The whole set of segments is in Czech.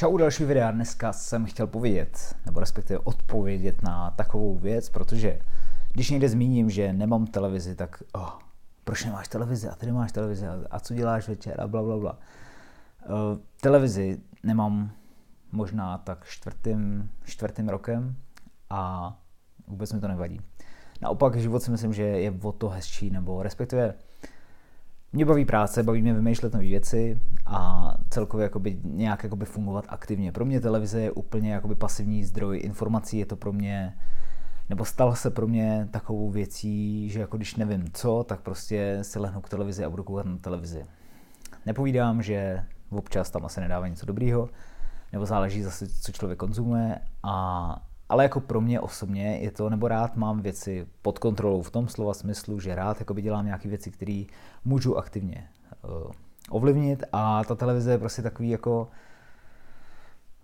Čau další videa, dneska jsem chtěl povědět, nebo respektive odpovědět na takovou věc, protože když někde zmíním, že nemám televizi, tak oh, proč nemáš televizi a ty nemáš televizi a co děláš večer a bla, bla, bla. Uh, televizi nemám možná tak čtvrtým, čtvrtým rokem a vůbec mi to nevadí. Naopak život si myslím, že je o to hezčí, nebo respektive mě baví práce, baví mě vymýšlet nové věci a celkově jakoby nějak jakoby fungovat aktivně. Pro mě televize je úplně jakoby pasivní zdroj informací, je to pro mě, nebo stal se pro mě takovou věcí, že jako když nevím co, tak prostě se lehnu k televizi a budu koukat na televizi. Nepovídám, že občas tam asi nedává něco dobrýho, nebo záleží zase, co člověk konzumuje a ale jako pro mě osobně je to, nebo rád mám věci pod kontrolou v tom slova smyslu, že rád jakoby dělám nějaké věci, které můžu aktivně uh, ovlivnit a ta televize je prostě takový jako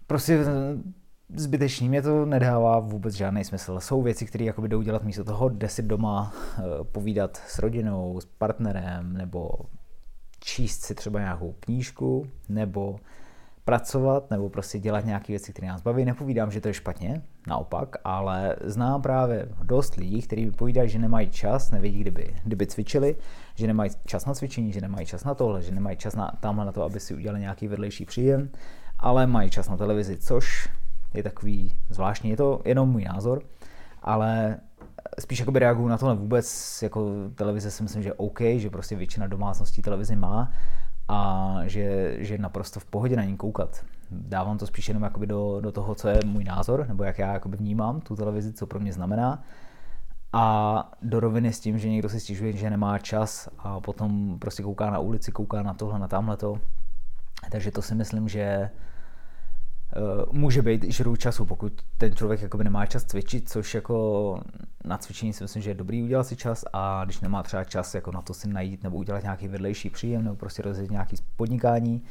prostě zbytečný, mě to nedává vůbec žádný smysl. Jsou věci, které jakoby jdou dělat místo toho, jde si doma uh, povídat s rodinou, s partnerem, nebo číst si třeba nějakou knížku, nebo pracovat nebo prostě dělat nějaké věci, které nás baví. Nepovídám, že to je špatně, naopak, ale znám právě dost lidí, kteří mi povídají, že nemají čas, nevědí, kdyby, kdyby cvičili, že nemají čas na cvičení, že nemají čas na tohle, že nemají čas na, tamhle na to, aby si udělali nějaký vedlejší příjem, ale mají čas na televizi, což je takový zvláštní, je to jenom můj názor, ale spíš jakoby reaguju na tohle vůbec, jako televize si myslím, že OK, že prostě většina domácností televizi má, a že, že naprosto v pohodě na ní koukat. Dávám to spíš jenom jakoby do, do toho, co je můj názor, nebo jak já jakoby vnímám tu televizi, co pro mě znamená. A do roviny s tím, že někdo si stěžuje, že nemá čas a potom prostě kouká na ulici, kouká na tohle, na tamhle to. Takže to si myslím, že Eh, může být i žrou času, pokud ten člověk jakoby nemá čas cvičit, což jako na cvičení si myslím, že je dobrý udělat si čas a když nemá třeba čas jako na to si najít nebo udělat nějaký vedlejší příjem nebo prostě rozjet nějaký podnikání,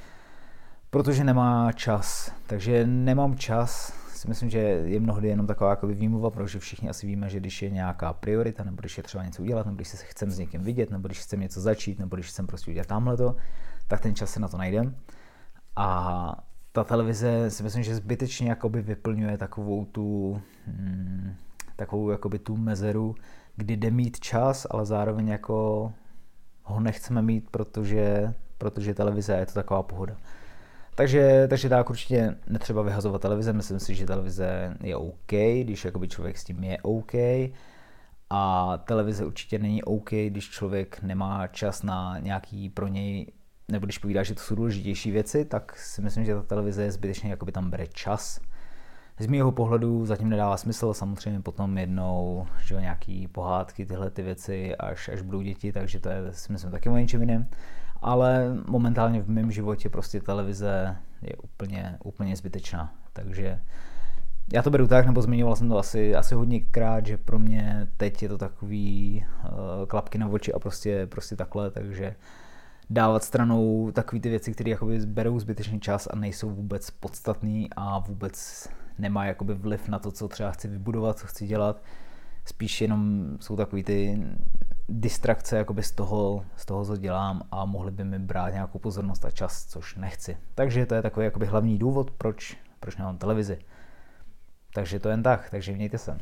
protože nemá čas. Takže nemám čas, si myslím, že je mnohdy jenom taková jako výmluva, protože všichni asi víme, že když je nějaká priorita, nebo když je třeba něco udělat, nebo když se chcem s někým vidět, nebo když chcem něco začít, nebo když chcem prostě udělat tamhle to, tak ten čas se na to najdem. A ta televize si myslím, že zbytečně jakoby vyplňuje takovou tu, hmm, takovou jakoby tu mezeru, kdy jde mít čas, ale zároveň jako ho nechceme mít, protože, protože televize je to taková pohoda. Takže, takže tak určitě netřeba vyhazovat televize, myslím si, že televize je OK, když jakoby člověk s tím je OK. A televize určitě není OK, když člověk nemá čas na nějaký pro něj nebo když povídá, že to jsou důležitější věci, tak si myslím, že ta televize je zbytečně jakoby tam bere čas. Z mého pohledu zatím nedává smysl, samozřejmě potom jednou, že nějaký pohádky, tyhle ty věci, až, až budou děti, takže to je si myslím taky o něčem jiném. Ale momentálně v mém životě prostě televize je úplně, úplně zbytečná. Takže já to beru tak, nebo zmiňoval jsem to asi, asi hodněkrát, že pro mě teď je to takový uh, klapky na oči a prostě, prostě takhle, takže dávat stranou takové ty věci, které berou zbytečný čas a nejsou vůbec podstatný a vůbec nemá jakoby vliv na to, co třeba chci vybudovat, co chci dělat. Spíš jenom jsou takový ty distrakce jakoby z toho, z toho, co dělám a mohli by mi brát nějakou pozornost a čas, což nechci. Takže to je takový jakoby hlavní důvod, proč, proč nemám televizi. Takže to jen tak, takže mějte se.